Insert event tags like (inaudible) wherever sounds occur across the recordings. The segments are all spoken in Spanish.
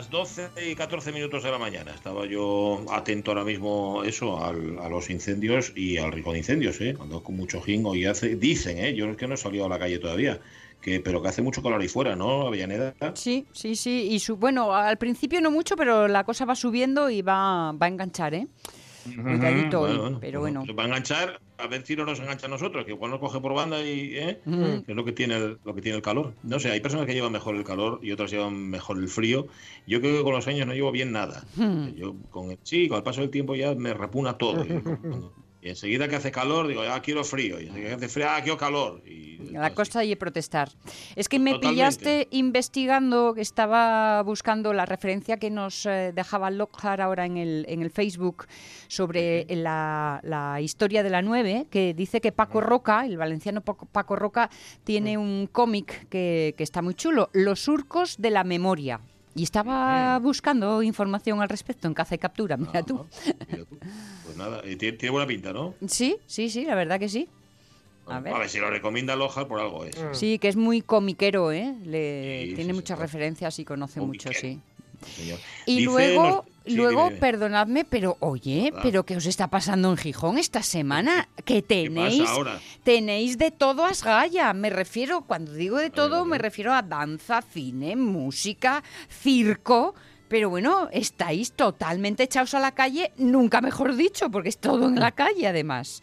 Las 12 y 14 minutos de la mañana. Estaba yo atento ahora mismo eso al- a los incendios y al rico de incendios, ¿eh? Ando con mucho jingo y hace dicen, ¿eh? Yo es que no he salido a la calle todavía, que pero que hace mucho calor ahí fuera, ¿no? Avellaneda. Sí, sí, sí. Y su, bueno, al principio no mucho, pero la cosa va subiendo y va, va a enganchar, ¿eh? Cuidadito Bueno, pero pues, bueno. Se va a enganchar, a ver si no nos engancha a nosotros, que igual nos coge por banda y ¿eh? Ujú. es lo que tiene el, lo que tiene el calor. No sé, hay personas que llevan mejor el calor y otras llevan mejor el frío. Yo creo que con los años no llevo bien nada. Hmm. Yo con el, sí, con el paso del tiempo ya me repuna todo. Yo y enseguida que hace calor digo, ah, quiero frío. Y enseguida que hace frío, ah, quiero calor. Y La cosa y protestar. Es que me Totalmente. pillaste investigando, que estaba buscando la referencia que nos eh, dejaba Lockhart ahora en el, en el Facebook sobre la, la historia de la 9, que dice que Paco Roca, el valenciano Paco, Paco Roca, tiene un cómic que, que está muy chulo, Los surcos de la memoria. Y estaba buscando información al respecto en caza y captura, mira tú. Mira tú. Pues nada, y tiene, tiene buena pinta, ¿no? Sí, sí, sí, la verdad que sí. A ver. ver, si lo recomienda Loja, por algo es. Sí, que es muy comiquero, ¿eh? Le, Sí, tiene sí, muchas sí. referencias y conoce mucho, sí. Señor. Y Dice luego, nos- luego, perdonadme, pero oye, Ah. pero ¿qué os está pasando en Gijón esta semana? Que tenéis, tenéis de todo a Asgaya. Me refiero, cuando digo de todo, me refiero a danza, cine, música, circo. Pero bueno, estáis totalmente echados a la calle, nunca mejor dicho, porque es todo en la calle además.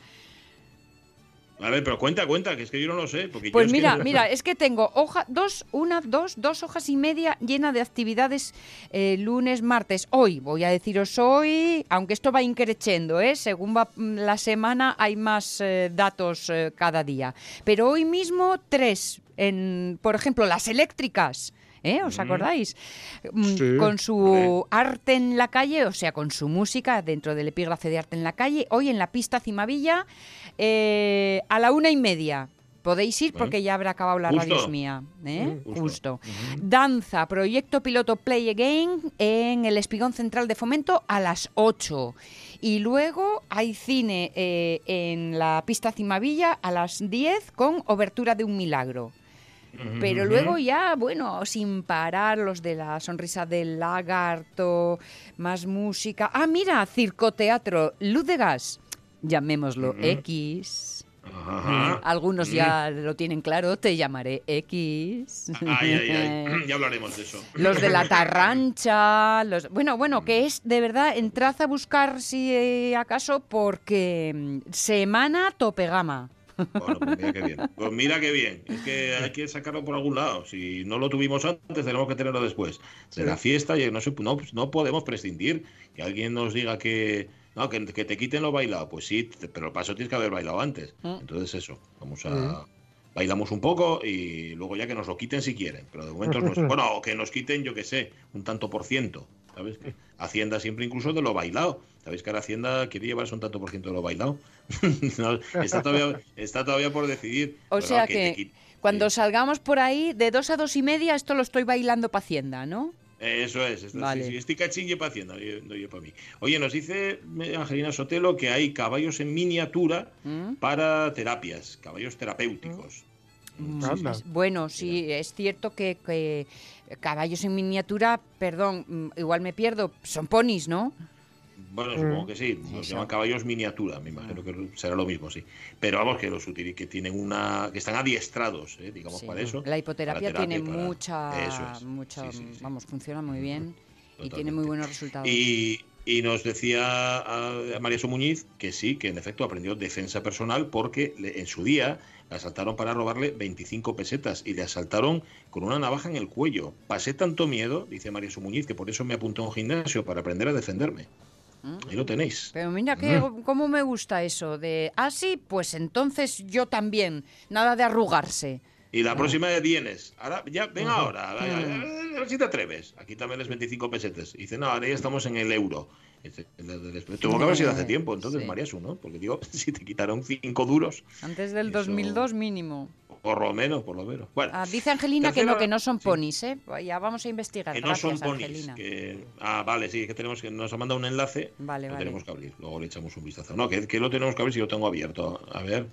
A ver, pero cuenta, cuenta, que es que yo no lo sé. Porque yo Pues es que- mira, mira, es que tengo hoja, dos, una, dos, dos hojas y media llena de actividades eh, lunes, martes. Hoy, voy a deciros hoy, aunque esto va increciendo, ¿eh? según va mm, la semana hay más eh, datos eh, cada día. Pero hoy mismo tres, en, por ejemplo, las eléctricas. ¿Eh? ¿Os acordáis? Mm, Sí. Con su arte en la calle, o sea, con su música dentro del epígrafe de arte en la calle, hoy en la pista Cimavilla, eh, a la una y media. Podéis ir porque ya habrá acabado la radio mía. ¿eh? Justo. Justo. Danza, proyecto piloto Play Again en el Espigón Central de Fomento a las 8. Y luego hay cine eh, en la pista Cimavilla a las 10 con Obertura de un Milagro. Pero luego ya, bueno, sin parar, los de la sonrisa del lagarto, más música. Ah, mira, circoteatro, luz de gas, llamémoslo X. Ajá. Algunos ya lo tienen claro, te llamaré X. Ay, ay, ay. (laughs) Ya hablaremos de eso. Los de la (laughs) Tarrancha, los... Bueno, bueno, que es de verdad, entrad a buscar si eh, acaso porque mm, semana tope gama. Bueno, pues mira qué bien. Pues mira qué bien. Es que hay que sacarlo por algún lado. Si no lo tuvimos antes, tenemos que tenerlo después. De la fiesta, y no, no, pues no podemos prescindir. Que alguien nos diga que, no, que, que te quiten lo bailado. Pues sí, pero para eso tienes que haber bailado antes. Mm. Entonces eso, vamos a... Bailamos un poco y luego ya que nos lo quiten si quieren. Pero de momento, no es- (laughs) bueno, o que nos quiten, yo qué sé, un tanto por ciento. ¿Sabes? Que Hacienda siempre incluso de lo bailado. ¿Sabéis que ahora Hacienda quiere llevarse un tanto por ciento de lo bailado? (laughs) No, está, todavía, está todavía por decidir. O Pero sea que cuando salgamos por ahí, de dos a dos y media, esto lo estoy bailando pa' Hacienda, ¿no? Eso es, esto, Vale. sí, sí, estoy cachín y para Hacienda, no yo para mí. Oye, nos dice Angelina Sotelo que hay caballos en miniatura ¿Mm? para terapias, caballos terapéuticos. Mm, es- Bueno, sí, es cierto que, que caballos en miniatura, perdón, mm, igual me pierdo, son ponis, ¿no? Bueno, supongo que sí. Los llaman caballos miniatura, me imagino que será lo mismo, sí. Pero vamos, que los que tienen una. que están adiestrados, ¿eh? digamos, Sí. para eso. La hipoterapia terapia, tiene para- mucha, Eso es. mucha, Sí, sí, sí. vamos, funciona muy bien y tiene muy buenos resultados. Y, y nos decía a, a María Muñiz que sí, que en efecto aprendió defensa personal porque le- en su día la asaltaron para robarle 25 pesetas y le asaltaron con una navaja en el cuello. Pasé tanto miedo, dice María Muñiz, que por eso me apunté a un gimnasio para aprender a defenderme. ¿Mm? Ahí lo tenéis. Pero mira que, Mm. cómo me gusta eso de, ah, sí, pues entonces yo también, nada de arrugarse. Y la próxima vez vienes. Ahora, ya, ven ahora. A ver, a ver si te atreves. Aquí también les 25 pesetas. Y dice, no, ahora ya estamos en el euro. Tuvo que haber sido hace tiempo, entonces, Sí. María Su, ¿no? Porque digo, (laughs) si te quitaron cinco duros, Antes del Eso- 2002 mínimo. Por lo menos, por lo menos. Bueno, Ah, dice Angelina que no, que no son sí. ponis, ¿eh? Ya vamos a investigar. que no son ponis. Que... Ah, vale, sí, que tenemos que nos ha mandado un enlace. Vale, lo vale. tenemos que abrir. Luego le echamos un vistazo. No, que, que lo tenemos que abrir si lo tengo abierto. A ver.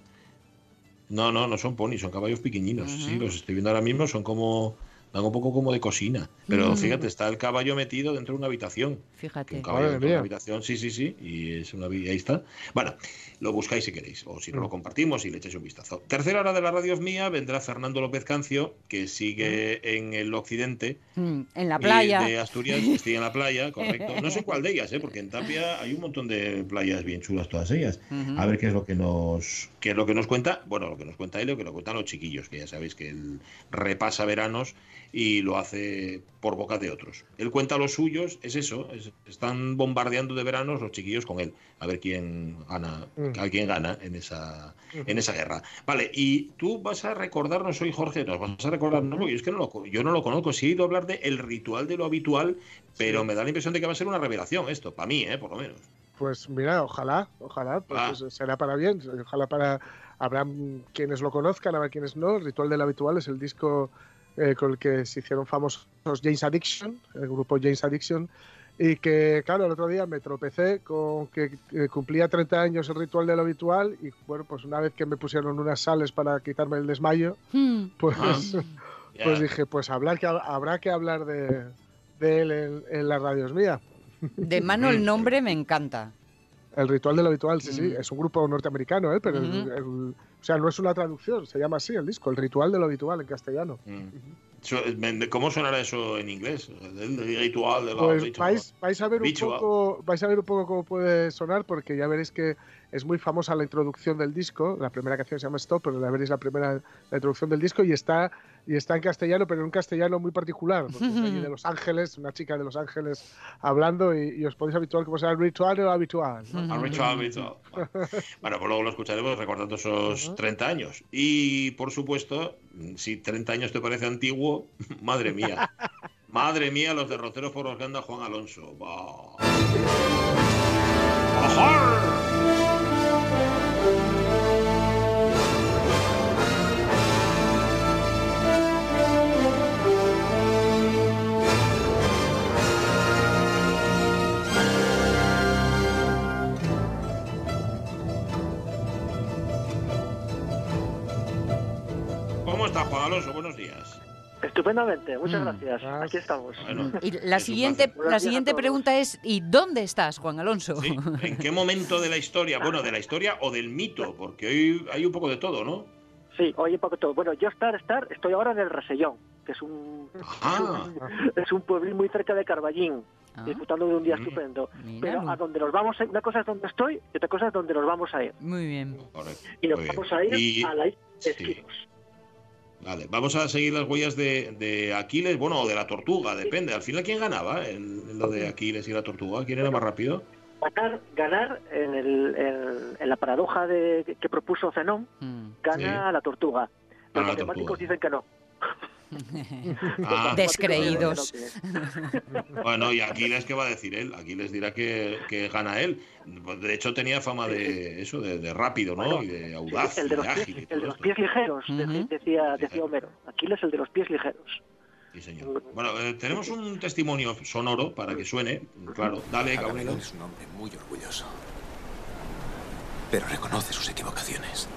No, no, no son ponis, son caballos pequeñinos. Sí, los estoy viendo ahora mismo, son como. Dan un poco como de cocina. Pero Mm. fíjate, está el caballo metido dentro de una habitación. Fíjate. un caballo dentro de una habitación, sí, sí, sí. Y es una ahí está. Bueno, lo buscáis si queréis. O si no lo compartimos y le echáis un vistazo. Tercera hora de la radio es mía, vendrá Fernando López Cancio, que sigue en el occidente. Mm, en la y playa. De Asturias, estoy en la playa, (laughs) correcto. No sé cuál de ellas, ¿eh? porque en Tapia hay un montón de playas bien chulas todas ellas. A ver qué es lo que nos qué es lo que nos cuenta. Bueno, lo que nos cuenta él lo que lo cuentan los chiquillos, que ya sabéis que él repasa veranos y lo hace por boca de otros. Él cuenta los suyos, es eso, es- están bombardeando de veranos los chiquillos con él, a ver quién gana, Mm. a quién gana en esa en esa guerra. Vale, y tú vas a recordarnos hoy, Jorge, nos vas a recordar, no, porque yo es que no lo, yo no lo conozco, sí he oído hablar de el ritual de lo habitual, pero me da la impresión de que va a ser una revelación esto, para mí, ¿eh? por lo menos. Pues mira, ojalá, ojalá, pues, Ah. pues, será para bien, ojalá para habrá quienes lo conozcan, habrá quienes no. El Ritual del Habitual es el disco eh, con el que se hicieron famosos James Addiction, el grupo James Addiction, y que, claro, el otro día me tropecé con que eh, cumplía 30 años el Ritual del Habitual y, bueno, pues una vez que me pusieron unas sales para quitarme el desmayo, Mm. pues, Ah. (laughs) Pues dije, pues hablar que, habrá que hablar de, de él en, en las radios mía. De mano el nombre me encanta. El ritual del habitual, sí, sí, Mm. es un grupo norteamericano, ¿eh? pero el- Ujú. el- o sea, no es una traducción, se llama así el disco, el ritual del habitual en castellano. Mm. ¿Cómo sonará eso en inglés? El, el ritual de la Pues ritual. vais, vais a ver un poco, vais a ver un poco cómo puede sonar, porque ya veréis que es muy famosa la introducción del disco. La primera canción se llama Stop, pero la veréis la primera la introducción del disco y está y está en castellano, pero en un castellano muy particular, porque es de allí de (laughs) Los Ángeles, una chica de Los Ángeles hablando y, y os podéis habituar como sea el ritual o habitual. ¿no? Al ritual, ritual. Bueno, (laughs) Bueno, pues luego lo escucharemos recordando esos 30 años. Y, por supuesto, si 30 años te parece antiguo, (laughs) madre mía. Madre mía, los derroteros por los que anda Juan Alonso. Bah. Estupendamente, muchas Mm. gracias. Ah, Aquí estamos. Bueno, (laughs) Y la es un siguiente, la siguiente pregunta es, ¿y dónde estás, Juan Alonso? Sí, ¿En qué (laughs) momento de la historia? Bueno, de la historia o del mito, porque hoy hay un poco de todo, ¿no? Sí, oye, poco todo. Bueno, yo estar, estar, estoy ahora en el Resellón, que es un, Ah, (laughs) es un pueblín muy cerca de Carballín, Ah, disfrutando de un día Mm. estupendo. mira, Pero a donde nos vamos a ir, una cosa es donde estoy y otra cosa es donde nos vamos a ir. Muy bien. correcto. Y nos Muy bien. vamos a ir Y- a la isla de sí. Esquimos. Vale, vamos a seguir las huellas de, de Aquiles, bueno, o de la tortuga, depende. Al final, ¿quién ganaba en lo de Aquiles y la tortuga? ¿Quién era más rápido? Ganar, ganar en, el, en, en la paradoja de, que propuso Zenón, Mm. gana Sí. la tortuga. Los matemáticos tortuga. dicen que no. Ah, (laughs) Descreídos. bueno, y Aquiles, ¿qué va a decir él? Aquiles dirá que, que gana él. De hecho, tenía fama de eso, de, de rápido, ¿no? Bueno, Y de audaz, el de y los de pies, ágil y el de los pies ligeros, Ujú. decía, decía Homero. Aquiles el de los pies ligeros. Sí, señor. Bueno, eh, tenemos un testimonio sonoro para que suene. Claro, dale. Agamenón es un hombre muy orgulloso. Pero reconoce sus equivocaciones.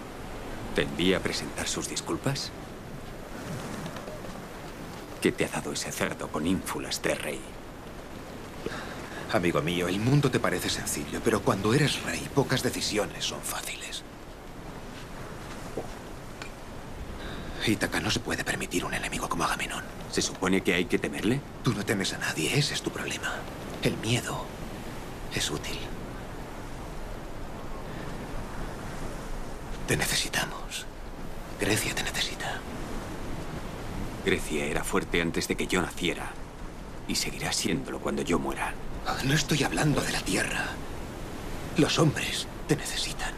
¿Te envía a presentar sus disculpas? ¿Qué te ha dado ese cerdo con ínfulas de rey? Amigo mío, el mundo te parece sencillo, pero cuando eres rey, pocas decisiones son fáciles. Ítaca no se puede permitir un enemigo como Agamenón. ¿Se supone que hay que temerle? Tú no temes a nadie, ese es tu problema. El miedo es útil. Te necesitamos. Grecia te necesita. Grecia era fuerte antes de que yo naciera. Y seguirá siéndolo cuando yo muera. No estoy hablando de la tierra. Los hombres te necesitan.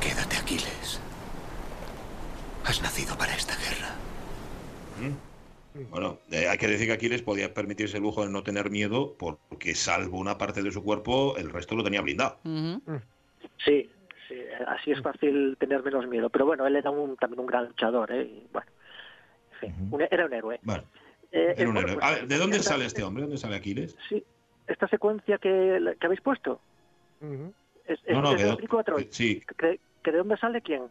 Quédate, Aquiles. Has nacido para esta guerra. Bueno, eh, hay que decir que Aquiles podía permitirse el lujo de no tener miedo porque salvo una parte de su cuerpo, el resto lo tenía blindado. Sí, sí, así es fácil tener menos miedo. Pero bueno, él era un, también un gran luchador, ¿eh? Y bueno, en fin, un- era un héroe. Bueno, Eh, era un bueno, héroe. pues, A ver, ¿de dónde esta- sale este hombre? ¿Dónde sale Aquiles? Sí, esta secuencia que, que habéis puesto es, es, No, no, es de sí, ¿Que, que de dónde sale quién?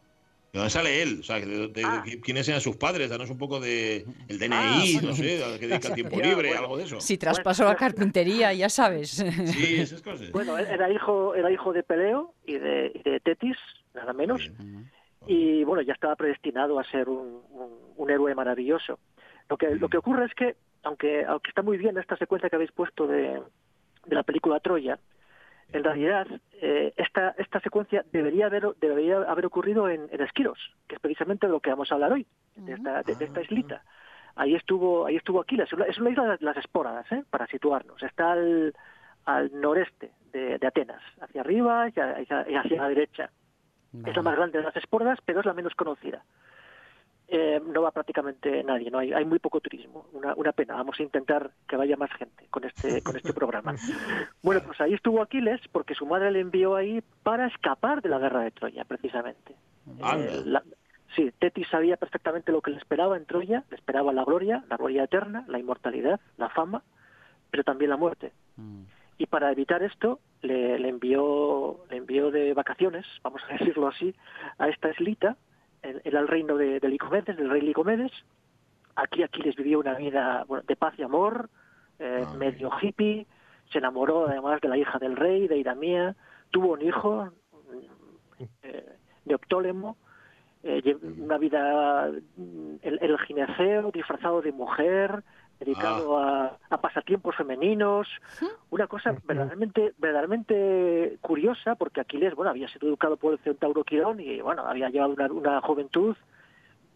¿De dónde sale él? O sea, de, de- Ah. ¿quiénes eran sus padres? Danos un poco de el DNI, Ah, bueno. no sé, a qué dedica el tiempo (laughs) libre, bueno. algo de eso. Si traspasó la carpintería, ya sabes. Sí, (laughs) esas cosas. Bueno, era hijo, era hijo de Peleo y de, y de Tetis, nada menos. Y bueno, ya estaba predestinado a ser un, un- un héroe maravilloso. Lo que, lo que ocurre es que, aunque, aunque está muy bien esta secuencia que habéis puesto de, de la película Troya, en realidad eh, esta, esta secuencia debería haber, debería haber ocurrido en, en Esquiros, que es precisamente de lo que vamos a hablar hoy, de esta, de, de esta islita. Ahí estuvo, ahí estuvo Aquiles. Es una- isla de las Espóradas, ¿eh? para situarnos. Está al, al noreste de, de Atenas, hacia arriba y hacia, y hacia la derecha. Es la más grande de las Espóradas, pero es la menos conocida. Eh, no va prácticamente nadie, no hay, hay muy poco turismo. Una, una pena. Vamos a intentar que vaya más gente con este con este programa. (laughs) Bueno, pues ahí estuvo Aquiles porque su madre le envió ahí para escapar de la guerra de Troya, precisamente. Eh, la- sí, Tetis sabía perfectamente lo que le esperaba en Troya. Le esperaba la gloria, la gloria eterna, la inmortalidad, la fama, pero también la muerte. Y para evitar esto, le, le envió le envió de vacaciones, vamos a (laughs) decirlo así, a esta islita. Era el reino de, de Licomedes, del rey Licomedes. Aquí Aquiles vivió una vida bueno, de paz y amor, eh, Ah, medio hippie. Se enamoró además de la hija del rey, de Iramía. Tuvo un hijo, eh, Neoptólemo. eh, una vida, mm, el, el gineceo disfrazado de mujer, dedicado a, a pasatiempos femeninos, una cosa verdaderamente, verdaderamente curiosa, porque Aquiles, bueno, había sido educado por el centauro Quirón y, bueno, había llevado una, una juventud,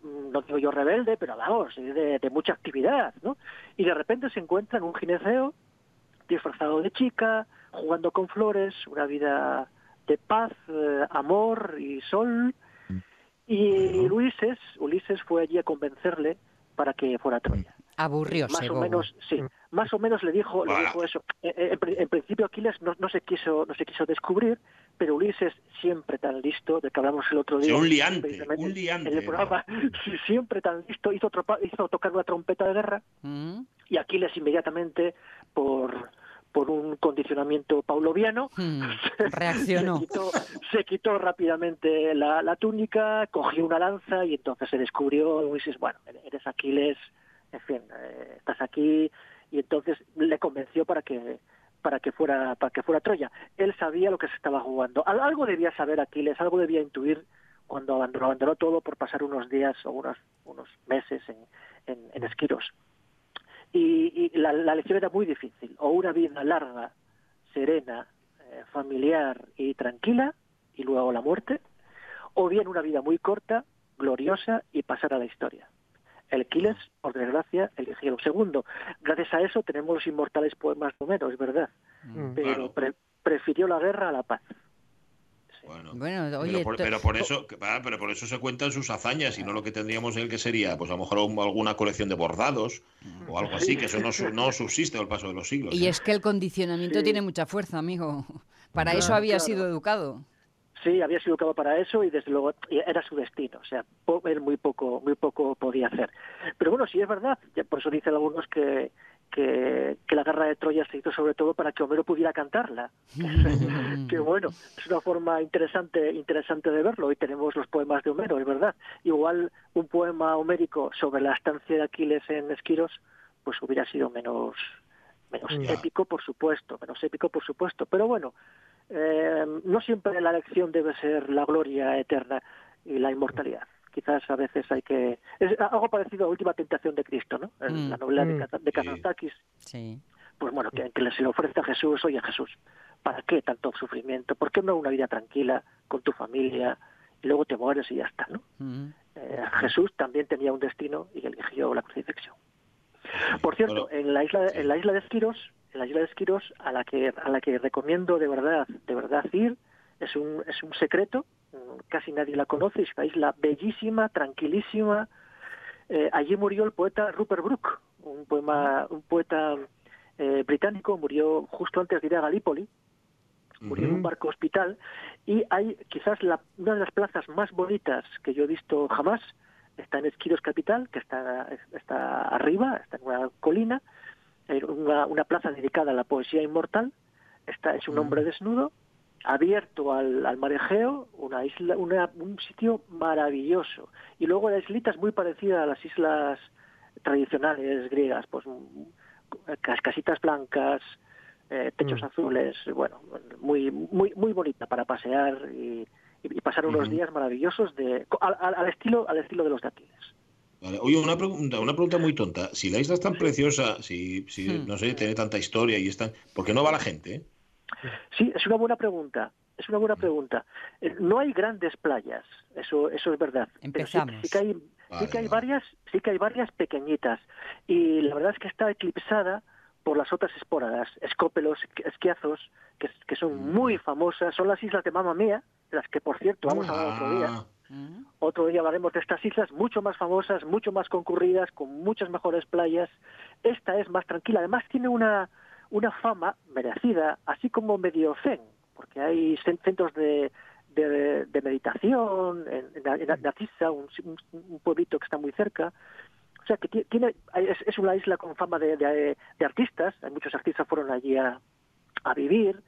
mm, no digo yo rebelde, pero vamos, de, de mucha actividad, ¿no? Y de repente se encuentra en un gineceo, disfrazado de chica, jugando con flores, una vida de paz, eh, amor y sol. Y Ulises, Ulises fue allí a convencerle para que fuera a Troya. Aburrió, Más o menos, sí, más o menos le dijo, le dijo eso. Eh, eh, En, pri- en principio Aquiles no, no se quiso, no se quiso descubrir, pero Ulises siempre tan listo, de que hablamos el otro Sí, día. un liante, precisamente un liante. En el programa, (laughs) sí, siempre tan listo, hizo, tropa- hizo tocar una trompeta de guerra Mm. y Aquiles inmediatamente por por un condicionamiento pauloviano Mm. (laughs) se, Reaccionó. quitó, se quitó rápidamente la, la túnica, cogió una lanza y entonces se descubrió, Ulises, bueno, eres Aquiles, en fin, eh, estás aquí y entonces le convenció para que para que fuera para que fuera Troya. Él sabía lo que se estaba jugando. Al- Algo debía saber Aquiles, algo debía intuir cuando abandonó, abandonó todo por pasar unos días o unos unos meses en, en, Esquiros. Y, y la, la lección era muy difícil. O una vida larga, serena, eh, familiar y tranquila, y luego la muerte, o bien una vida muy corta, gloriosa y pasar a la historia. El Aquiles, por desgracia, eligió lo segundo. Gracias a eso tenemos los inmortales poemas de Homero, es verdad. Mm. Pero Claro. pre- prefirió la guerra a la paz. Bueno, Bueno, pero, por, pero por eso, ah, pero por eso se cuentan sus hazañas y no lo que tendríamos él que sería, pues a lo mejor un- alguna colección de bordados o algo así, que eso no, su- no subsiste al paso de los siglos. y ¿eh? es que el condicionamiento Sí. tiene mucha fuerza, amigo. Para Claro, eso había claro. sido educado. Sí, había sido educado para eso y desde luego era su destino. O sea, po- él muy poco, muy poco podía hacer. Pero bueno, sí es verdad. ya Por eso dicen algunos que, que, que la guerra de Troya se hizo sobre todo para que Homero pudiera cantarla. (laughs) que bueno, es una forma interesante, interesante de verlo. Hoy tenemos los poemas de Homero, es verdad. Igual un poema homérico sobre la estancia de Aquiles en Esquiros pues hubiera sido menos menos épico, por supuesto, menos épico, por supuesto. Pero bueno, eh, no siempre la elección debe ser la gloria eterna y la inmortalidad. Quizás a veces hay que... Es algo parecido a Última Tentación de Cristo, ¿no? En Mm. La novela de, Mm. Cata- de Sí. Pues bueno, que, que se le ofrece a Jesús, oye Jesús, ¿para qué tanto sufrimiento? ¿Por qué no una vida tranquila con tu familia y luego te mueres y ya está, ¿no? Mm. Eh, Jesús también tenía un destino y eligió la crucifixión. Por cierto, Bueno, en la isla sí. en la isla de Esquiros, la isla de Esquiros a la que a la que recomiendo de verdad, de verdad ir, es un es un secreto, casi nadie la conoce, es una isla bellísima, tranquilísima. Eh, allí murió el poeta Rupert Brooke, un poema un poeta eh, británico, murió justo antes de ir a Galípoli, murió en un barco hospital. Y hay quizás la, una de las plazas más bonitas que yo he visto jamás. Está en Esquiros capital que está está arriba está en una colina una, una plaza dedicada a la poesía inmortal está es un hombre desnudo abierto al, al marejeo una isla una, un sitio maravilloso y luego la islita es muy parecida a las islas tradicionales griegas pues mm, cas- casitas blancas eh, techos Mm. azules, bueno, muy muy muy bonita para pasear y, y pasar unos días maravillosos de al, al- al estilo al estilo de los dátiles. Vale. Oye, una pregunta, una pregunta muy tonta. Si la isla es tan preciosa, si, si Hmm. no sé, tiene tanta historia y es tan... ¿Por qué no va la gente? Sí, es una buena pregunta. Es una buena pregunta. Eh, No hay grandes playas, eso eso es verdad. Pero sí- Empezamos. sí que hay sí que hay vale. varias, sí que hay varias pequeñitas y la verdad es que está eclipsada por las otras esporadas, escópelos, esquiazos, que, que son muy famosas, son las islas de Mamma Mía, de las que por cierto vamos a hablar otro día. Mm. Otro día hablaremos de estas islas mucho más famosas, mucho más concurridas, con muchas mejores playas. Esta es más tranquila. Además tiene una, una fama merecida, así como medio zen, porque hay cen- centros de, de, meditación en, en, en Narcisa, un, un- pueblito que está muy cerca. O sea que ti- tiene, es, es una isla con fama de, de- de artistas. Hay muchos artistas fueron allí a, a vivir.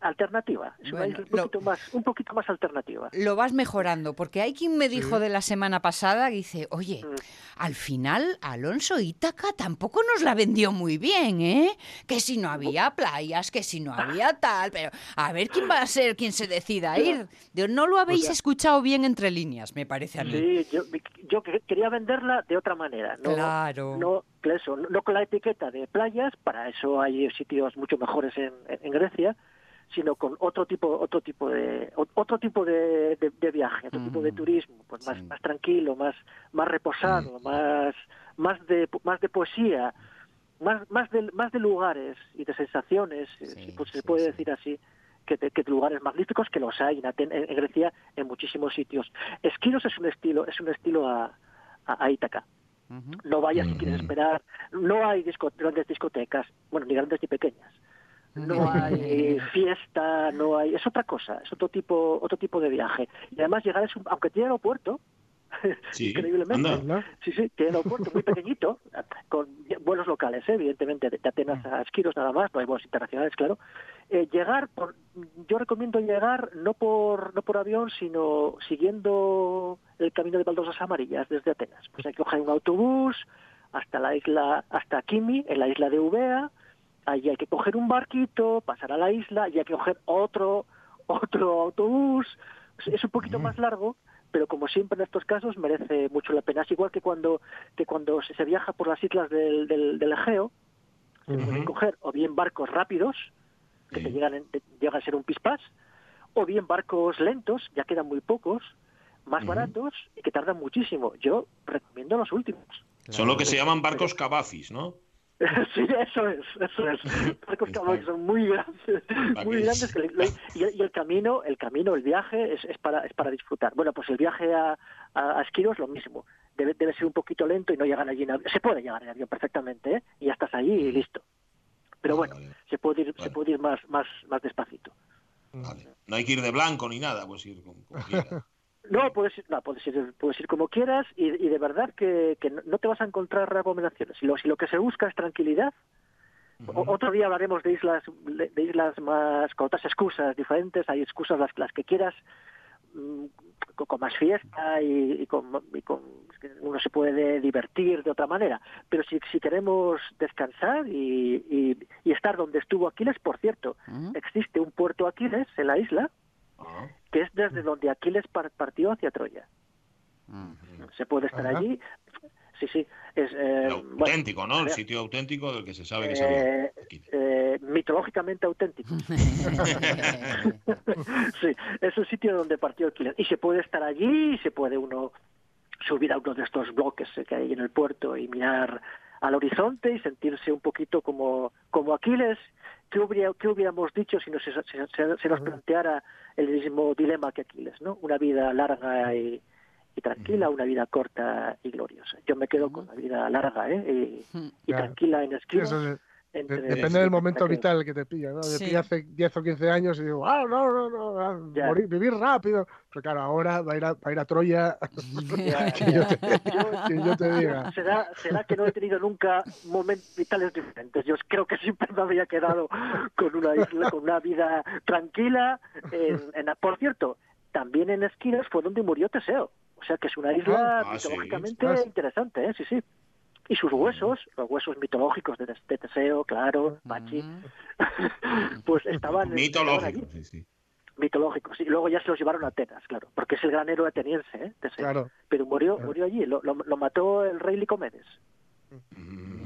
Alternativa. Es una Bueno, isla un lo- poquito, más, un poquito más alternativa. Lo vas mejorando, porque hay quien me dijo de la semana pasada, dice, oye, Mm. al final Alonso Ítaca tampoco nos la vendió muy bien, ¿eh? Que si no había playas, que si no había (laughs) tal, pero a ver quién va a ser quien se decida a ir. No lo habéis sea- escuchado bien entre líneas, me parece a mí. Sí, yo, yo que- quería venderla de otra manera. No, Claro. No, eso, no con la etiqueta de playas, para eso hay sitios mucho mejores en, en Grecia, sino con otro tipo otro tipo de otro tipo de, de- de viaje, otro tipo de Mm, turismo, pues más sí. más tranquilo, más más reposado, más más de más de poesía, más más de más de lugares y de sensaciones, Sí, si pues se puede decir así que, que de lugares magníficos que los hay en, Aten- en Grecia en muchísimos sitios. Esquiros es un estilo es un estilo a, a, a Ítaca. No vayas si quieres Ujú. esperar. No hay disco- grandes discotecas, bueno, ni grandes ni pequeñas. No hay (laughs) fiesta, no hay. Es otra cosa, es otro tipo, otro tipo de viaje. Y además llegar es un, aunque tiene aeropuerto, (laughs) sí, increíblemente. Sí, sí, tiene aeropuerto muy pequeñito, (laughs) con vuelos locales, ¿eh? evidentemente, de Atenas a Esquiros nada más, no hay vuelos internacionales, claro. Eh, llegar, por, yo recomiendo llegar no por no por avión, sino siguiendo el camino de baldosas amarillas desde Atenas. Pues hay que coger un autobús hasta la isla, hasta Kimi, en la isla de Eubea, ahí hay que coger un barquito, pasar a la isla y hay que coger otro otro autobús. Es- un poquito más largo, pero como siempre en estos casos merece mucho la pena. Es igual que cuando que cuando se viaja por las islas del, del, del Egeo, se pueden coger o bien barcos rápidos, que te llegan, en- te- llegan a ser un pispás, o bien barcos lentos, ya quedan muy pocos, más baratos y que tardan muchísimo. Yo recomiendo los últimos. Son lo que se llaman barcos cavafis, ¿no? (laughs) Sí, eso es, eso es. Son muy grandes, muy grandes que le- le- y, el- y el camino, el camino, el viaje es, es para es para disfrutar. Bueno, pues el viaje a, a, a Esquiros lo mismo. Debe, debe ser un poquito lento y no llegar allí en avión. Se puede llegar en avión perfectamente, ¿eh? Y ya estás allí y listo. Pero bueno, vale. se puede ir, se puede ir más, más, más despacito. Vale. No hay que ir de blanco ni nada, pues ir como (laughs) quiera. No, puedes ir, no, puedes ir, puedes ir como quieras y, y de verdad que, que no- te vas a encontrar recomendaciones. Si lo, si lo que se busca es tranquilidad, o- otro día hablaremos de islas de islas más con otras excusas diferentes. Hay excusas las, las que quieras mm, con, con más fiesta y, y con, y con- uno se puede divertir de otra manera. Pero si, si queremos descansar y, y- y estar donde estuvo Aquiles, por cierto, existe un puerto Aquiles en la isla Que es desde donde Aquiles par- partió hacia Troya. Se puede estar Ajá. allí. Sí, sí. Es, eh, bueno, auténtico, ¿no? El sitio auténtico del que se sabe que salió. eh, eh, mitológicamente auténtico. (laughs) sí, es el sitio donde partió Aquiles. Y se puede estar allí, y se puede uno subir a uno de estos bloques que hay en el puerto y mirar al horizonte y sentirse un poquito como, como Aquiles. ¿Qué, hubiera, ¿Qué hubiéramos dicho si nos, si- si nos planteara el mismo dilema que Aquiles? ¿no? Una vida larga y, y tranquila, una vida corta y gloriosa. Yo me quedo con la vida larga ¿eh? y, y Claro. tranquila en Sí, esquinas. eso es- entre- depende del momento vital que te pilla, ¿no? Sí. pilla hace 10 o 15 años y digo, ah, no, no, no, ah, morir- vivir rápido. Pero claro, ahora va a ir a, va a, ir a Troya. Ya, (laughs) que, yo te, Yo- que yo te diga. ¿Será, será que no he tenido nunca momentos vitales diferentes. Yo creo que siempre me había quedado con una isla, con una vida tranquila. En, en- por cierto, también en Esquinas fue donde murió Teseo. O sea que es una isla Ah, mitológicamente ostras. interesante, ¿eh? Sí, sí. Y sus huesos, los huesos mitológicos de, de Teseo, claro, Pachi, Mm. (laughs) pues (laughs) estaban, estaban Mitológico, allí, sí, sí. mitológicos. Y luego ya se los llevaron a Atenas, claro, porque es el gran héroe ateniense, ¿eh? Teseo. Claro. Pero murió, Claro. murió allí, lo, lo, lo mató el rey Licomedes. Un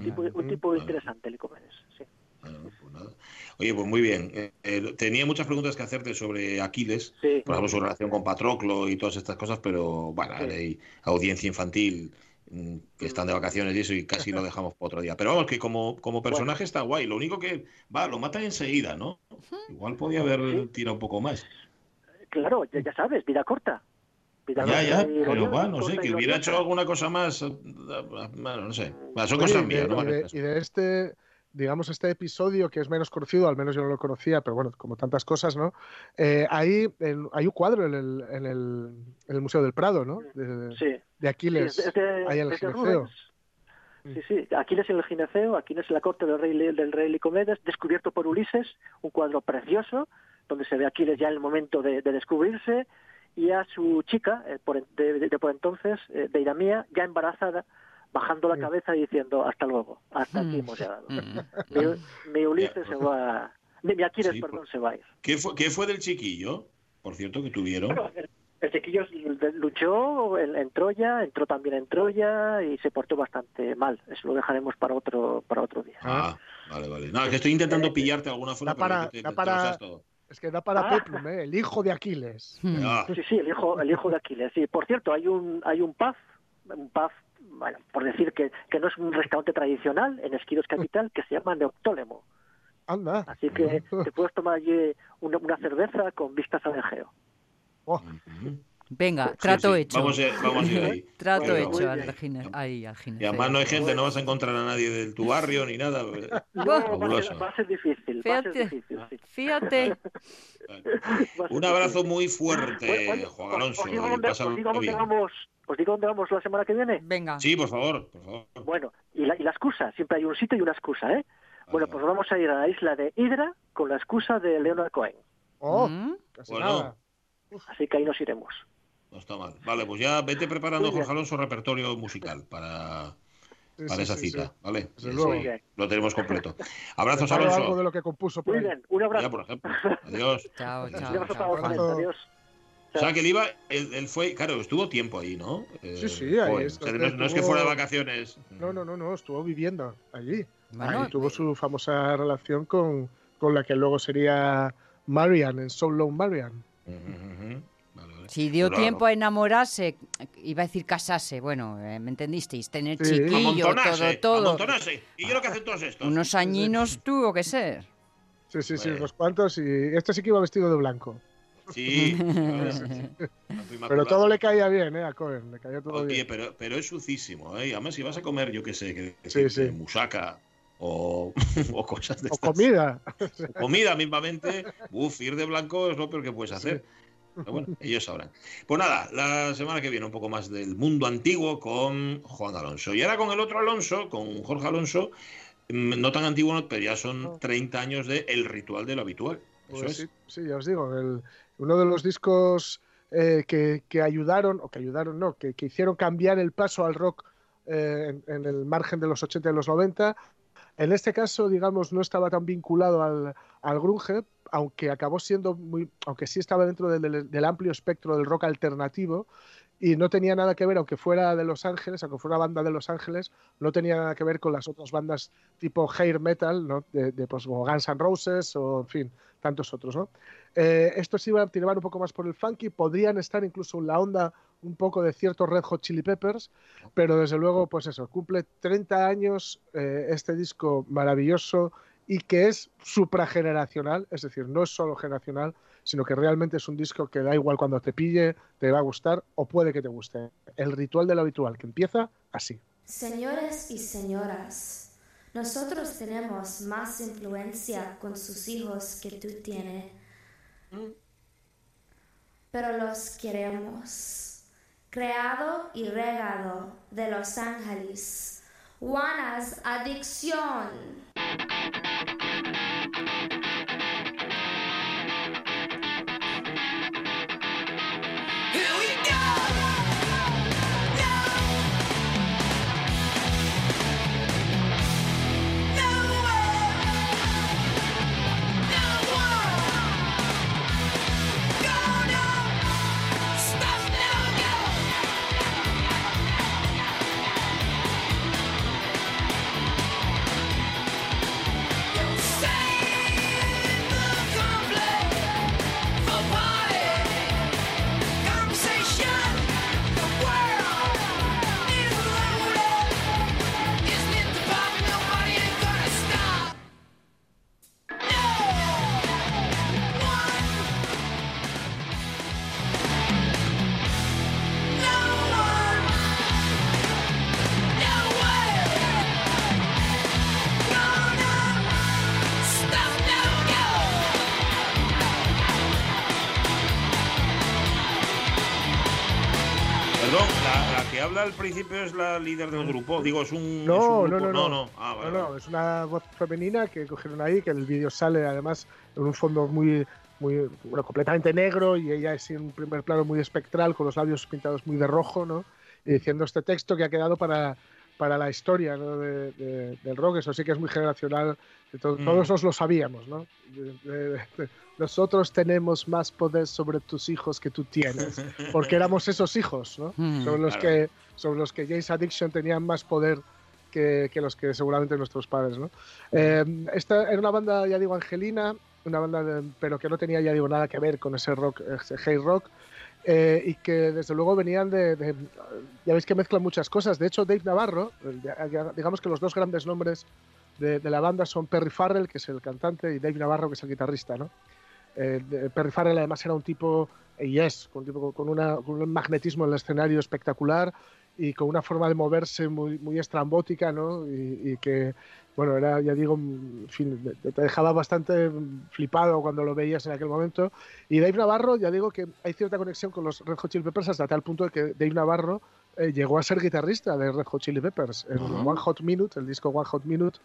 Mm, tipo, un tipo interesante, Licomedes. Sí. bueno, pues nada. Oye, pues muy bien. Eh, eh, tenía muchas preguntas que hacerte sobre Aquiles, Sí. por ejemplo, su relación con Patroclo y todas estas cosas, pero bueno, Sí. hay audiencia infantil que están de vacaciones y eso, y casi lo (laughs) dejamos para otro día. Pero vamos, que como, como personaje está guay. Lo único que, va, lo matan enseguida, ¿no? Igual podía haber Sí. tirado un poco más. Claro, ya, ya sabes, vida corta. Vida Ya, corta ya, y pero bueno, no sé, que hubiera hecho alguna cosa más. eh, Bueno, no sé. Va, Son Oye, cosas y de- mías, ¿no? y de, y de este, digamos, este episodio que es menos conocido, al menos yo no lo conocía, pero bueno, como tantas cosas, ¿no? Eh, ahí en- hay un cuadro en el, en, el, en el Museo del Prado, ¿no? De, Sí, de sí, Aquiles. es de, ahí en el de gineceo. Sí, sí, Aquiles en el gineceo, Aquiles en la corte del rey, del rey Licomedes, descubierto por Ulises, un cuadro precioso, donde se ve a Aquiles ya en el momento de, de descubrirse, y a su chica, eh, por, de, de- de por entonces, eh, Deidamía, ya embarazada, bajando la Sí. cabeza y diciendo, hasta luego, hasta aquí Mm. hemos llegado. Mm. Mi, mi Ulises se va, mi, mi Aquiles, Sí, perdón, por- se va a ir. ¿Qué fue, ¿Qué fue del chiquillo? Por cierto, que tuvieron. Bueno, el, el chiquillo luchó en, en Troya, entró también en Troya y se portó bastante mal. Eso lo dejaremos para otro para otro día. Ah, vale, vale. No, es que estoy intentando pillarte de alguna forma, Da para- pero da para-. Es que da para Ah. Peplum, ¿eh? El hijo de Aquiles. Mm. (laughs) Ah, Sí, sí, el hijo, el hijo de Aquiles. Sí, por cierto, hay un hay un pub, un pub, bueno, por decir que, que no es un restaurante tradicional en Esquiros Capital que se llama Neoptólemo. Anda. Así que te puedes tomar allí una, una cerveza con vistas al Egeo. Oh. Venga, Sí, trato sí. hecho. Vamos a, vamos a ir ahí. (laughs) Trato Bueno, hecho muy al, bien. gine- ahí, al Y además no hay gente, no vas a encontrar a nadie de tu barrio ni nada. (laughs) No, Buah. va, a Fabuloso. ser, va a ser difícil. Va a ser Fíjate. difícil, sí. Fíjate. (laughs) Un abrazo muy fuerte, Juan Alonso. Os digo dónde, os digo dónde bien. vamos, os digo dónde vamos la semana que viene. Venga. Sí, por favor, por favor. Bueno, y la, y la excusa, siempre hay un sitio y una excusa, ¿eh? Bueno, pues vamos a ir a la isla de Hydra con la excusa de Leonard Cohen. oh, Mm. casi Bueno. nada. Así que ahí nos iremos. No está mal. Vale, pues ya vete preparando. Jorge Alonso, repertorio musical para, Sí, para sí, esa sí, cita, sí. ¿vale? Desde Eso lo tenemos completo. (laughs) Abrazos, Alonso. algo de lo que compuso por Muy bien, un abrazo. Ya, por ejemplo. Adiós. Chao, chao. Adiós. O sea, que él iba, él, él fue, claro, estuvo tiempo ahí, ¿no? Eh, Sí, sí, ahí joder, estuvo- o sea, no, no es que estuvo- fuera de vacaciones. No, no, no, no, estuvo viviendo allí. Bueno, tuvo su famosa relación con, con la que luego sería Marian, en So Long Marian. Vale, vale. si dio Claro. tiempo a enamorarse, iba a decir casarse, bueno, eh, ¿me entendisteis? Tener Sí. chiquillo, todo, todo. amontonarse. Y yo lo que hacen todos estos. Unos añinos tuvo que ser. Sí, sí, sí, Bueno. unos cuantos. Y este sí que iba vestido de blanco. Sí. (laughs) Pero todo le caía bien, ¿eh? A Cohen, le caía todo Oye, bien. pero, pero es sucísimo, ¿eh? Además, si vas a comer, yo qué sé, que, que- Sí, que sí. musaca o, (laughs) o cosas de O estas. comida. o comida mismamente, uf, ir de blanco es lo peor que puedes hacer. Pero bueno, ellos sabrán. Pues nada, la semana que viene un poco más del mundo antiguo con Juan Alonso. Y ahora con el otro Alonso, con Jorge Alonso, mm, no tan antiguo, pero ya son 30 años de El Ritual de lo Habitual. Eso Pues es. sí, sí, ya os digo, el- uno de los discos eh, que, ayudaron, o que ayudaron, no, que, hicieron cambiar el paso al rock eh, en, en, el margen de los 80 y los 90. En este caso, digamos, no estaba tan vinculado al, al grunge, aunque acabó siendo muy, aunque sí estaba dentro del, amplio espectro del rock alternativo, y no tenía nada que ver, aunque fuera de Los Ángeles, aunque fuera una banda de Los Ángeles, no tenía nada que ver con las otras bandas tipo hair metal, ¿no? de, de pues, como Guns N' Roses o, en fin, tantos otros. ¿no? Eh, estos iban a tirar un poco más por el funky, podrían estar incluso en la onda un poco de ciertos Red Hot Chili Peppers, pero desde luego, pues eso, cumple 30 años eh, este disco maravilloso y que es suprageneracional, es decir, no es solo generacional, sino que realmente es un disco que da igual cuando te pille, te va a gustar o puede que te guste. El ritual del habitual, que empieza así. Señores y señoras, nosotros tenemos más influencia con sus hijos que tú tienes, pero los queremos. Creado y regado de Los Ángeles, Juanas Adicción. Al principio es la líder del grupo. Digo, es un. No, es un no, grupo. no, no. no. Ah, vale, no, no, es una voz femenina que cogieron ahí, que el vídeo sale además en un fondo muy, muy bueno, completamente negro y ella es en un primer plano muy espectral, con los labios pintados muy de rojo, ¿no? Y diciendo este texto que ha quedado para, para la historia ¿no? de, de, del rock. Eso sí que es muy generacional. Mm. Todos nos lo sabíamos, ¿no? Nosotros tenemos más poder sobre tus hijos que tú tienes, (laughs) porque éramos esos hijos, ¿no? Mm, sobre, los claro. que, sobre los que James Addiction tenían más poder que, que los que seguramente nuestros padres, ¿no? Eh, esta era una banda, ya digo, angelina, una banda, de- pero que no tenía, ya digo, nada que ver con ese rock, ese hate rock, eh, y que desde luego venían de, de- ya veis que mezclan muchas cosas. De hecho, Dave Navarro, digamos que los dos grandes nombres de, de la banda son Perry Farrell, que es el cantante, y Dave Navarro, que es el guitarrista, ¿no? Eh, de- Perry Farrell además era un tipo, y es, un tipo con, una- con un magnetismo en el escenario espectacular y con una forma de moverse muy, muy estrambótica, ¿no? Y, y que, bueno, era, ya digo, en fin, te- te dejaba bastante flipado cuando lo veías en aquel momento. Y Dave Navarro, ya digo que hay cierta conexión con los Red Hot Chili Peppers hasta tal punto de que Dave Navarro eh, llegó a ser guitarrista de Red Hot Chili Peppers. En. One Hot Minute, el disco One Hot Minute,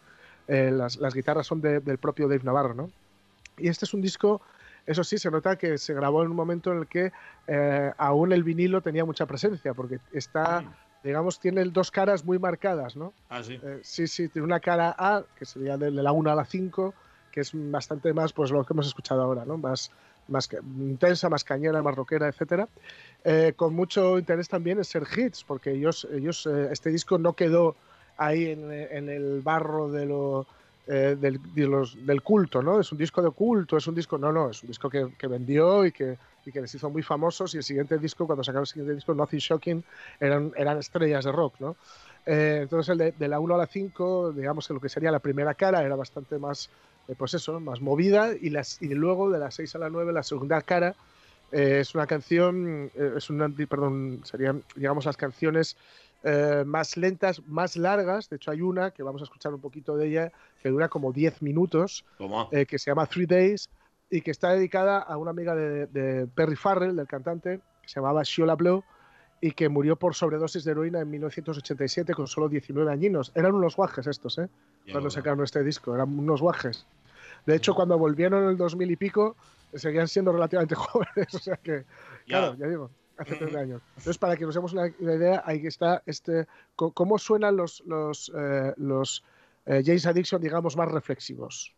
eh, las, las guitarras son de- del propio Dave Navarro, ¿no? Y este es un disco, eso sí, se nota que se grabó en un momento en el que eh, aún el vinilo tenía mucha presencia, porque está, digamos, tiene dos caras muy marcadas, ¿no? Ah, sí. Eh, sí, sí, tiene una cara A, que sería de la 1 a la 5, que es bastante más pues lo que hemos escuchado ahora, ¿no? Más, más intensa, más cañera, más rockera, etcétera. Eh, con mucho interés también en ser hits, porque ellos, ellos eh, este disco no quedó ahí en, en el barro de lo, eh, del, de los- del culto, ¿no? Es un disco de culto, es un disco, no, no, es un disco que, que vendió y que, y que les hizo muy famosos y el siguiente disco, cuando sacaron el siguiente disco, Nothing Shocking, eran, eran estrellas de rock, ¿no? Eh, entonces el de, de la 1 a la 5, digamos que lo que sería la primera cara era bastante más, eh, pues eso, más movida y, las, y luego de la 6 a la 9, la segunda cara, eh, es una canción, eh, es una, perdón, serían, digamos, las canciones eh, más lentas, más largas. De hecho, hay una que vamos a escuchar un poquito de ella, que dura como 10 minutos, eh, que se llama Three Days y que está dedicada a una amiga de, de Perry Farrell, del cantante, que se llamaba Shiola Blow y que murió por sobredosis de heroína en 1987 con solo 19 añinos. Eran unos guajes estos, ¿eh? Ya cuando sacaron este disco, eran unos guajes. De hecho, cuando volvieron en el 2000 y pico, seguían siendo relativamente (laughs) jóvenes. O sea que, Ya. claro, ya digo, hace Ujú. 30 años. Entonces, para que nos demos una, una idea, ahí está este, cómo suenan los, los, eh, los eh, James Addiction, digamos, más reflexivos.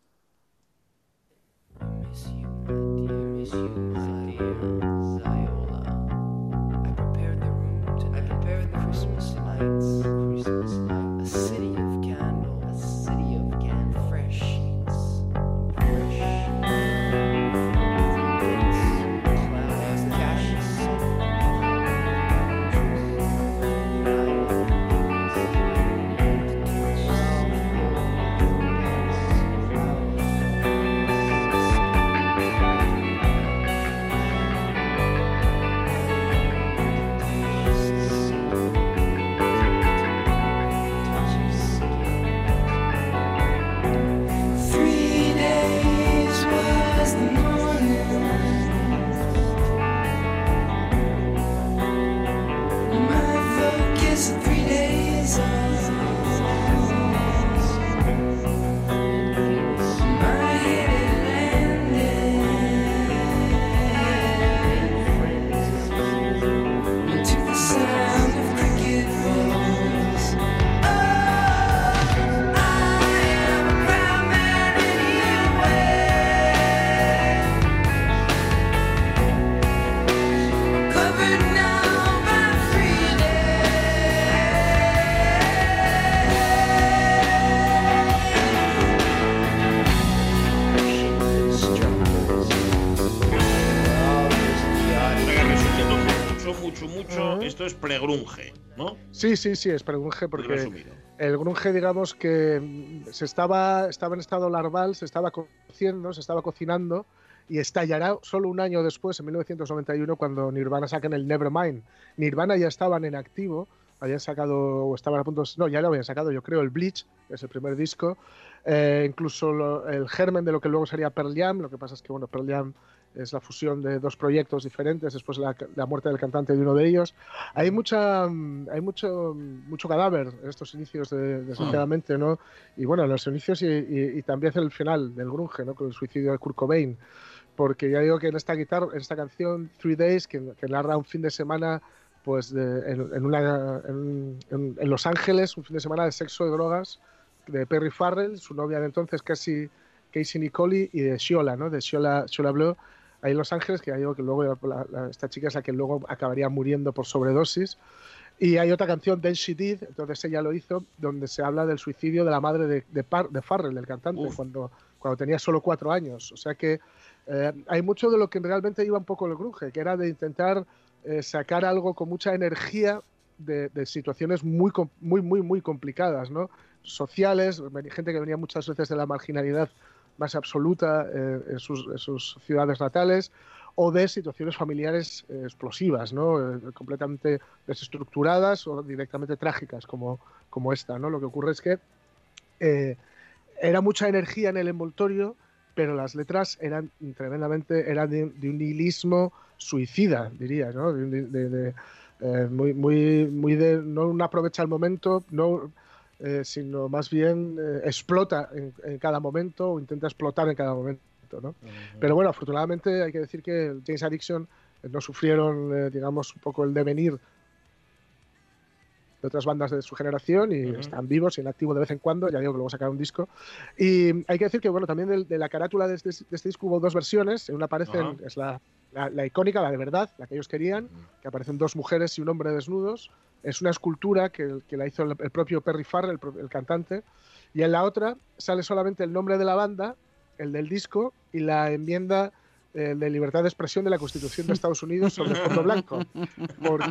Sí, sí, sí, es grunge Muy porque resumido. el grunge, digamos que mm, se estaba, estaba en estado larval, se estaba cociendo, se estaba cocinando y estallará solo un año después, en 1991, cuando Nirvana sacan el Nevermind. Nirvana ya estaban en activo, habían sacado, o estaban a punto, no, ya lo habían sacado, yo creo, el Bleach, que es el primer disco, eh, incluso lo- el germen de lo que luego sería Pearl Jam, lo que pasa es que, bueno, Pearl Jam es la fusión de dos proyectos diferentes después de la, la muerte del cantante de uno de ellos. Hay mucha mm, hay mucho mucho cadáver en estos inicios de- desgraciadamente, ¿no? Y bueno, en los inicios y, y- y también en el final del grunge, ¿no? Con el suicidio de Kurt Cobain. Porque ya digo que en esta guitarra, en esta canción Three Days, que, que narra un fin de semana pues de- en, en una, en, en- en Los Ángeles, un fin de semana de sexo y drogas, de Perry Farrell, su novia de entonces, casi Casey Nicoli, y de Shiola, ¿no? De Shiola, Shiola Blue, ahí en Los Ángeles, que ya digo que luego la- la- esta chica es la que luego acabaría muriendo por sobredosis. Y hay otra canción, Then She Did, entonces ella lo hizo, donde se habla del suicidio de la madre de, de, Par- de Farrell, el cantante, cuando, cuando tenía solo cuatro años. O sea que eh, hay mucho de lo que realmente iba un poco el grunge, que era de intentar eh, sacar algo con mucha energía de, de situaciones muy, muy, muy, muy complicadas, ¿no? Sociales, gente que venía muchas veces de la marginalidad más absoluta eh, en, sus, sus ciudades natales, o de situaciones familiares eh, explosivas, ¿no? Eh, completamente desestructuradas o directamente trágicas, como, como esta. ¿no? Lo que ocurre es que era mucha energía en el envoltorio, pero las letras eran tremendamente, eran de, un nihilismo suicida, diría, ¿no? De, muy, muy, muy de, no aprovecha el momento, no, eh, sino más bien eh, explota en, en cada momento o intenta explotar en cada momento, ¿no? Pero bueno, afortunadamente hay que decir que James Addiction eh, no sufrieron, digamos, un poco el devenir de otras bandas de su generación y están vivos y en activo de vez en cuando, ya digo que luego sacaron un disco. Y hay que decir que, bueno, también de, de la carátula de este, de este disco hubo dos versiones, en una aparecen, Ajá. es la, la- la icónica, la de verdad, la que ellos querían, que aparecen dos mujeres y un hombre desnudos, es una escultura que, que la hizo el, el propio Perry Farrell, el cantante, y en la otra sale solamente el nombre de la banda, el del disco y la enmienda eh, de libertad de expresión de la Constitución de Estados Unidos sobre fondo blanco. Por-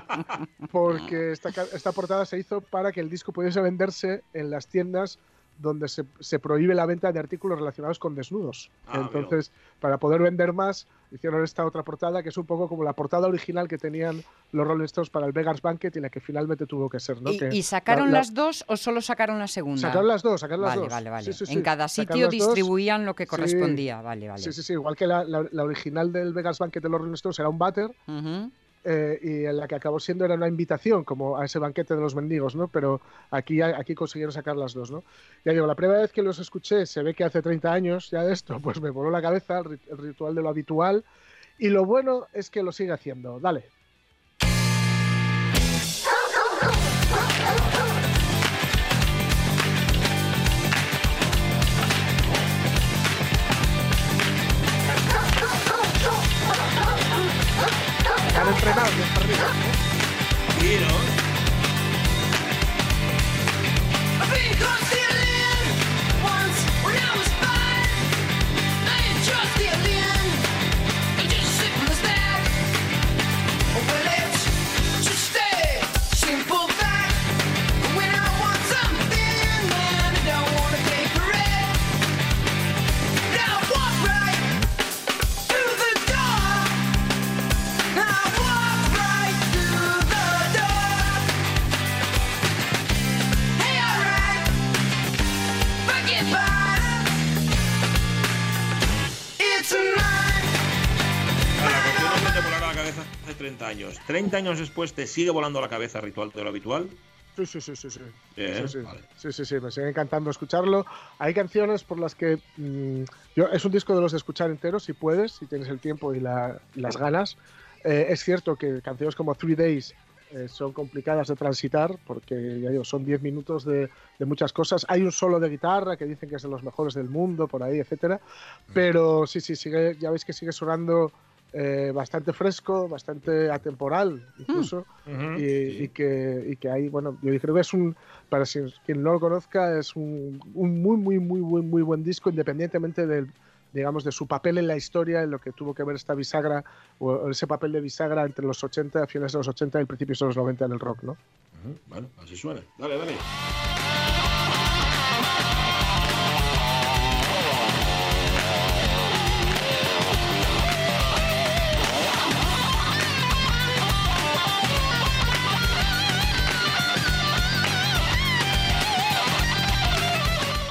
porque esta, esta portada se hizo para que el disco pudiese venderse en las tiendas donde se, se prohíbe la venta de artículos relacionados con desnudos. Ah, Entonces, para poder vender más, hicieron esta otra portada, que es un poco como la portada original que tenían los Rolling Stones para el Vegas Banquet y la que finalmente tuvo que ser. ¿no? ¿Y, Que y sacaron la- la- las dos o solo sacaron la segunda? Sacaron las dos, sacaron las vale, dos. Vale, vale, Sí, sí, sí. En cada sitio dos. distribuían lo que correspondía. Vale, vale. Sí, sí, sí. Igual que la, la- la original del Vegas Banquet de los Rolling Stones era un váter, Ujú. Eh, y en la que acabó siendo era una invitación como a ese banquete de los mendigos, ¿no? Pero aquí, aquí consiguieron sacar las dos, ¿no? Ya digo, la primera vez que los escuché, se ve que hace 30 años ya de esto, (laughs) pues me voló la cabeza el, rit- el ritual de lo habitual y lo bueno es que lo sigue haciendo. Dale. Entrenados perritos, ¿no? Sí, 30 años después te sigue volando la cabeza ritual de lo habitual. Sí, sí, sí, sí, sí. Sí, sí. vale. sí, sí, sí, me sigue encantando escucharlo. Hay canciones por las que mm, yo es un disco de los de escuchar enteros si puedes, si tienes el tiempo y, la- y las ganas. Eh, es cierto que canciones como Three Days eh, son complicadas de transitar porque ya digo, son 10 minutos de, de muchas cosas. Hay un solo de guitarra que dicen que es de los mejores del mundo, por ahí, etcétera. Pero sí, sí, sigue, ya veis que sigue sonando eh, bastante fresco, bastante atemporal, incluso Ujú, y, y que, y que hay, bueno, yo creo que es un, para si- quien no lo conozca, es un, un muy, muy, muy, muy, muy buen disco, independientemente del, digamos, de su papel en la historia, en lo que tuvo que ver esta bisagra, o ese papel de bisagra entre los 80, finales de los 80 y el principio de los 90 en el rock, ¿no? Bueno, así suena. Dale, dale.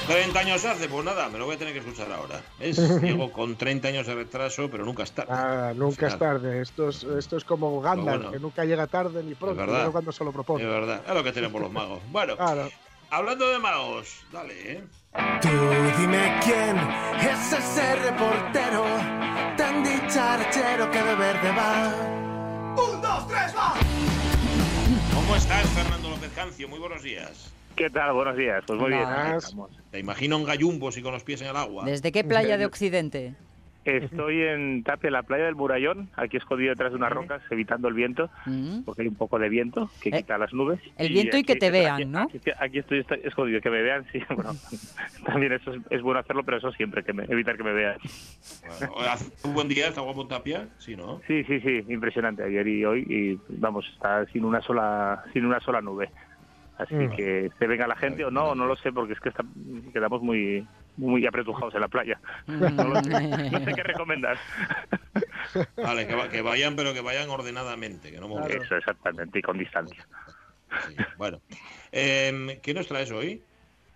¿30 años hace? Pues nada, me lo voy a tener que escuchar ahora. Es (laughs) Diego con 30 años de retraso, pero nunca está. Ah, nunca es tarde, esto es, esto es como Gandalf, bueno. que nunca llega tarde ni pronto, verdad. sino cuando se lo propone. Es verdad, es lo que tenemos los magos. (laughs) Bueno, Claro. hablando de magos, dale, ¿eh? Tú dime quién es ese reportero tan dicharachero que de verde va. ¡Un, dos, tres, va! ¿Cómo estás, Fernando López Cancio? Muy buenos días. ¿Qué tal? Buenos días. Pues muy bien. aquí Buenas. estamos. Te imagino en gallumbos y con los pies en el agua. ¿Desde qué playa de Occidente? Estoy en Tapia, la playa del Murallón, aquí escondido detrás de unas rocas, evitando el viento, Mm. porque hay un poco de viento que Eh, quita las nubes. el viento y que te aquí- vean, ¿no? Aquí, aquí estoy est- escondido, que me vean, sí. (laughs) Bueno, (laughs) también eso es, es bueno hacerlo, pero eso siempre, que me- evitar que me vean. Bueno, ¿Hace un buen día? ¿Está guapo en Tapia? Sí, ¿no? Sí, sí, sí, impresionante ayer y hoy y vamos, está sin una sola sin una sola nube. Así Mm. que se venga la gente o no, no lo sé porque es que está- quedamos muy muy apretujados en la playa. (laughs) No, lo sé, no sé qué recomendar. (laughs) Vale, que, va- que vayan, pero que vayan ordenadamente, que no me Eso, exactamente, y con distancia. Sí, Bueno, Em, ¿qué nos traes hoy?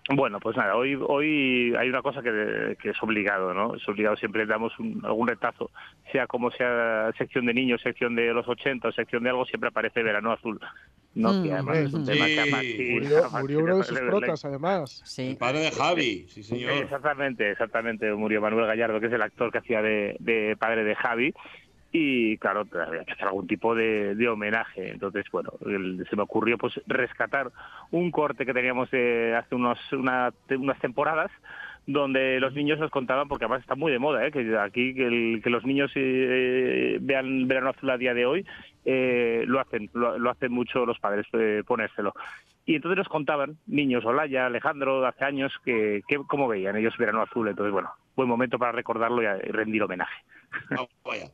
Bueno, pues nada, hoy hoy hay una cosa que, que es obligado, ¿no? Es obligado, siempre damos un- algún retazo, sea como sea sección de niños, sección de los 80 o sección de algo, siempre aparece Verano Azul, ¿no? Mm. que además es un tema que además... sí, Murió, murió uno de sus protas, además. El padre de Javi, sí señor. Exactamente, exactamente. Murió Manuel Gallardo, que es el actor que hacía de, de padre de Javi. Y claro, había que hacer algún tipo de, de homenaje. Entonces, bueno, el- se me ocurrió pues rescatar un corte que teníamos de hace unos, una- unas temporadas donde los niños nos contaban, porque además está muy de moda, ¿eh? que aquí que, el- que los niños eh, vean Verano Azul a día de hoy, eh, lo hacen, lo, lo hacen mucho los padres, eh, ponérselo. Y entonces nos contaban, niños, Olaya, Alejandro, hace años, que, que cómo veían ellos Verano Azul. Entonces, bueno, buen momento para recordarlo y rendir homenaje. Vaya.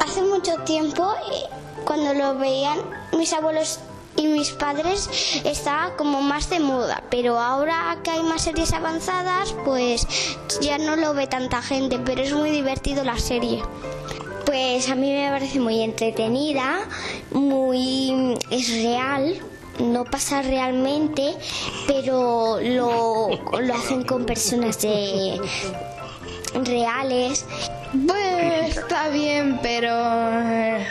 Hace mucho tiempo, eh, cuando lo veían mis abuelos y mis padres, estaba como más de moda. Pero ahora que hay más series avanzadas, pues ya no lo ve tanta gente, pero es muy divertido la serie. Pues a mí me parece muy entretenida, muy es real, no pasa realmente, pero lo, lo hacen con personas de reales. Pues está bien, pero eh,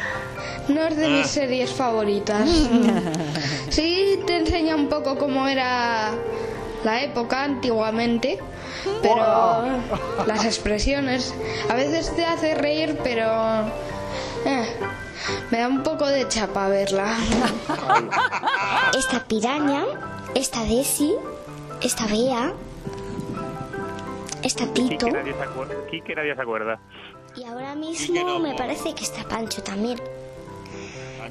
no es de mis Ah. series favoritas. (laughs) Sí, te enseña un poco cómo era la época antiguamente, pero las expresiones a veces te hace reír, pero eh, me da un poco de chapa verla. (laughs) Esta piraña, esta Desi, esta Bea, esta Tito. Quique nadie se acuerda. Quique nadie se acuerda. Y ahora mismo me parece que está Pancho también.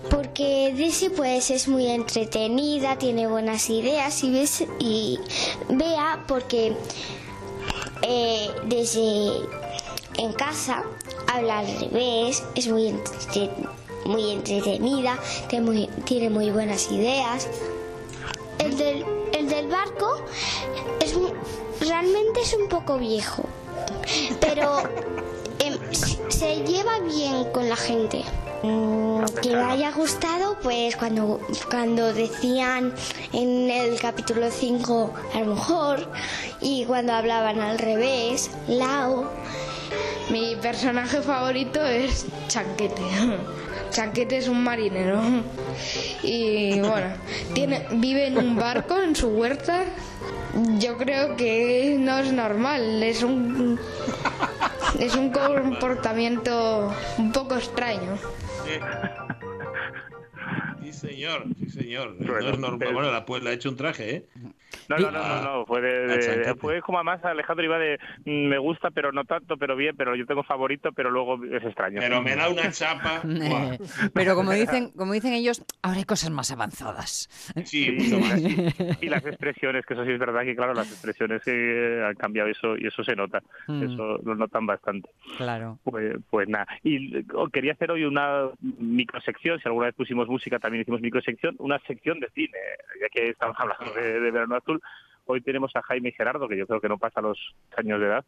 Porque Desi pues es muy entretenida, tiene buenas ideas y ves y vea porque eh, desde en casa habla al revés, es muy muy entretenida, tiene muy, tiene muy buenas ideas. El del, el del barco es realmente es un poco viejo, pero se- se lleva bien con la gente. Mm, Que me haya gustado, pues cuando, cuando decían en el capítulo 5 a lo mejor, y cuando hablaban al revés, Lao. Mi personaje favorito es Chanquete. (laughs) Chanquete es un marinero. Y bueno, tiene, vive en un barco en su huerta. Yo creo que no es normal, es un es un comportamiento un poco extraño. (laughs) Sí, señor, sí, señor. Bueno, no es normal. pero- Bueno, la, pues, le ha hecho un traje, ¿eh? No, no, no, no, no, fue, de, Ah, de- chanquete. fue como además Alejandro iba de mm, me gusta, pero no tanto, pero bien, pero yo tengo favorito, pero luego es extraño. Pero me da una chapa. (laughs) Buah. Pero como (laughs) dicen, como dicen ellos, ahora hay cosas más avanzadas. Sí, mucho más. Y las expresiones, que eso sí es verdad que claro, las expresiones eh, han cambiado eso y eso se nota, Mm. eso lo notan bastante. Claro. Pues, pues nada, y eh, quería hacer hoy una microsección, si alguna vez pusimos música también hicimos microsección, una sección de cine, ya que estamos hablando de, de Verano Azul, hoy tenemos a Jaime y Gerardo, que yo creo que no pasa los años de edad,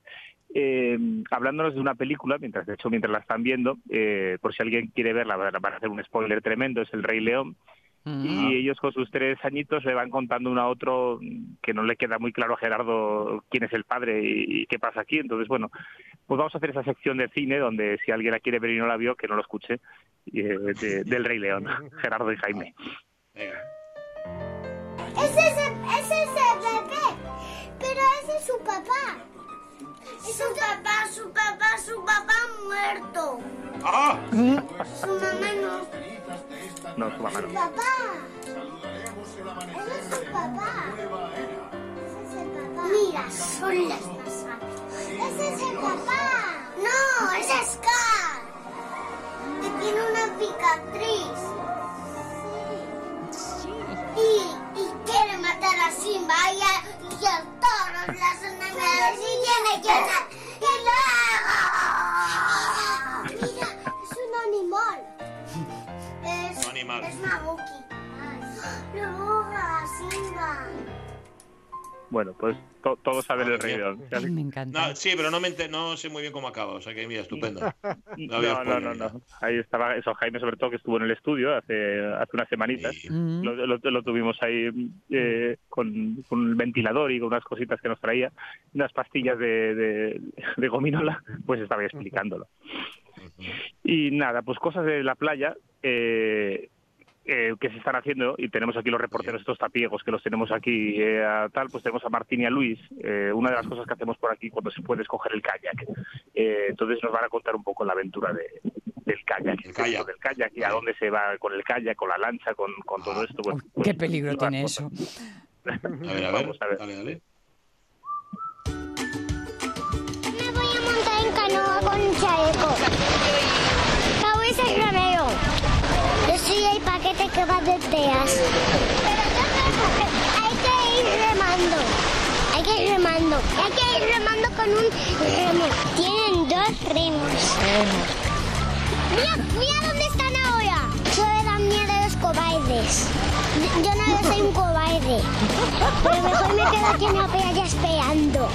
eh, hablándonos de una película, mientras de hecho mientras la están viendo, eh, por si alguien quiere verla, van a hacer un spoiler tremendo, es El Rey León, y ellos con sus tres añitos le van contando uno a otro que no le queda muy claro a Gerardo quién es el padre y, y qué pasa aquí. Entonces, bueno, pues vamos a hacer esa sección de cine donde si alguien la quiere ver y no la vio, que no lo escuche, eh, de- del Rey León, (laughs) Gerardo y Jaime. Es ese, es ese bebé, pero ese es su papá. Es su papá, su papá, su papá muerto. ¡Ah! Su mamá no. No, su mamá Su no. papá. Ese es su papá. Ese es el papá. Mira, son las pasadas. Ese es el papá. No, ese es Scar. Que tiene una cicatriz. Y, y quiere matar a Simba y a, y a todos los enemigos. Y tiene que... ¡Y luego! Mira, es un animal. Es, Un animal. es Mabuki. Luego a Simba. Bueno, pues to- todos saben el Rey León. Me encanta. No, sí, pero no, me ente- no sé muy bien cómo acaba. O sea que, mira, estupendo. (laughs) No, no, no, no, Ahí estaba eso, Jaime, sobre todo, que estuvo en el estudio hace, hace unas semanitas. Lo, lo- lo tuvimos ahí eh, con, con el ventilador y con unas cositas que nos traía, unas pastillas de, de, de gominola, pues estaba explicándolo. Y nada, pues cosas de la playa eh, eh, que se están haciendo, y tenemos aquí los reporteros, estos tapiegos que los tenemos aquí, eh, a tal, pues tenemos a Martín y a Luis. Eh, una de las cosas que hacemos por aquí cuando se puede escoger el kayak. Eh, entonces nos van a contar un poco la aventura de, del kayak, el kayak. del kayak y a dónde se va con el kayak, con la lancha, con, con todo esto. Bueno, pues, Qué peligro tiene eso. (laughs) A ver, a ver. Vamos a ver. Dale, dale. Me voy a montar en canoa con un chaleco. Yo soy el paquete que va de teas. Hay que ir remando. Hay que ir remando. Hay que ir remando con un remo. Tienen dos remos. Mira, mira dónde están ahora. Me da miedo los cobardes. Yo no soy un cobarde. Pero mejor me quedo aquí en la playa esperando.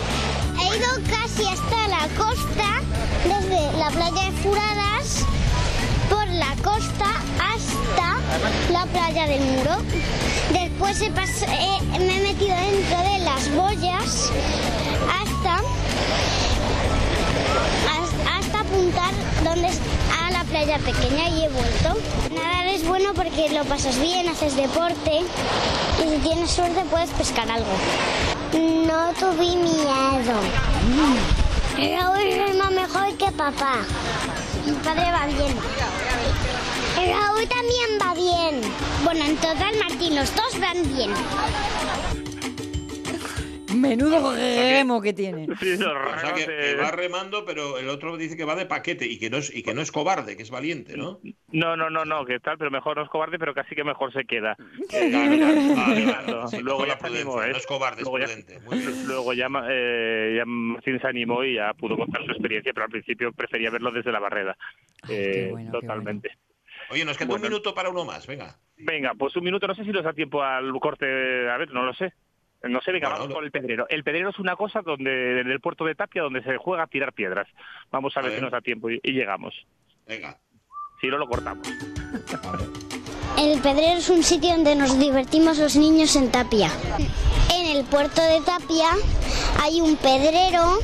He ido casi hasta la costa, desde la playa de Furadas, la costa hasta la playa del muro. Después eh, me he metido dentro de las boyas hasta, hasta apuntar donde a la playa pequeña y he vuelto. Nadar es bueno porque lo pasas bien, haces deporte y si tienes suerte puedes pescar algo. No tuve miedo. Raúl es más mejor que papá. Mi padre va bien. Raúl también va bien. Bueno, en total, Martín, los dos van bien. Menudo remo que tiene. O sea que, que va remando, pero el otro dice que va de paquete y que no es, y que no es cobarde, que es valiente, ¿no? No, no, no, no, que tal, pero mejor no es cobarde, pero casi que mejor se queda. Claro, claro, vale, vale. Claro, Sí, luego ya animó, ¿eh? no es cobarde, es luego ya, prudente. Muy bien. luego ya, eh, ya Martín se animó y ya pudo contar su experiencia, pero al principio prefería verlo desde la barrera. Eh, totalmente. Oye, nos queda un minuto para uno más, venga. Venga, pues un minuto, no sé si nos da tiempo al corte, a ver, no lo sé. No sé, venga, Bueno, vamos con el pedrero. El pedrero es una cosa donde en el puerto de Tapia donde se juega a tirar piedras. Vamos a, A ver, si nos da tiempo y, y llegamos. Venga. Si no, lo cortamos. El Pedrero es un sitio donde nos divertimos los niños en Tapia. En el puerto de Tapia hay un pedrero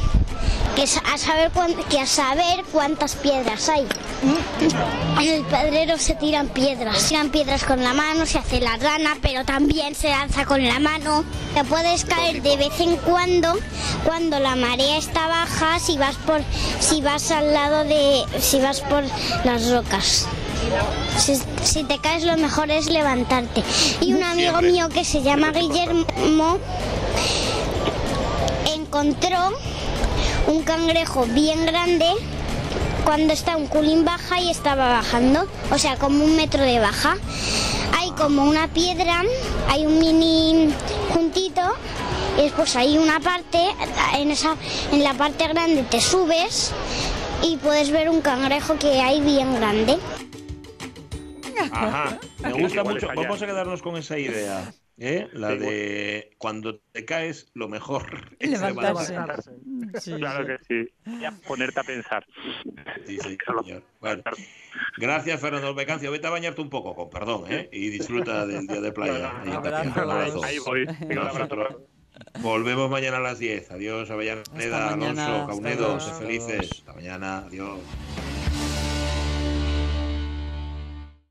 que a saber, cuán- que a saber cuántas piedras hay. En el pedrero se tiran piedras. Se tiran piedras con la mano, se hace la rana, pero también se lanza con la mano. Te puedes caer de vez en cuando cuando la marea está baja si vas por si vas al lado de si vas por las rocas. Si, si te caes lo mejor es levantarte. Y un amigo mío que se llama Guillermo encontró un cangrejo bien grande cuando está un culín baja y estaba bajando, o sea, como un metro de baja. Hay como una piedra, hay un mini juntito y después hay una parte, en, esa, en la parte grande te subes y puedes ver un cangrejo que hay bien grande. Ajá. Me gusta mucho. Vamos a quedarnos con esa idea. ¿Eh? La Sí, de cuando te caes, lo mejor (laughs) es Levantarse. levantarse. claro que sí. Ya ponerte a pensar. Sí, sí, (laughs) señor. Bueno, gracias, Fernando Becancio. Vete a bañarte un poco, con perdón, ¿eh? Y disfruta (laughs) del día de playa. ahí abrazo. Voy. Volvemos mañana a las 10. Adiós, Avellaneda, Alonso, hasta Caunedo. felices. Hasta mañana. Adiós.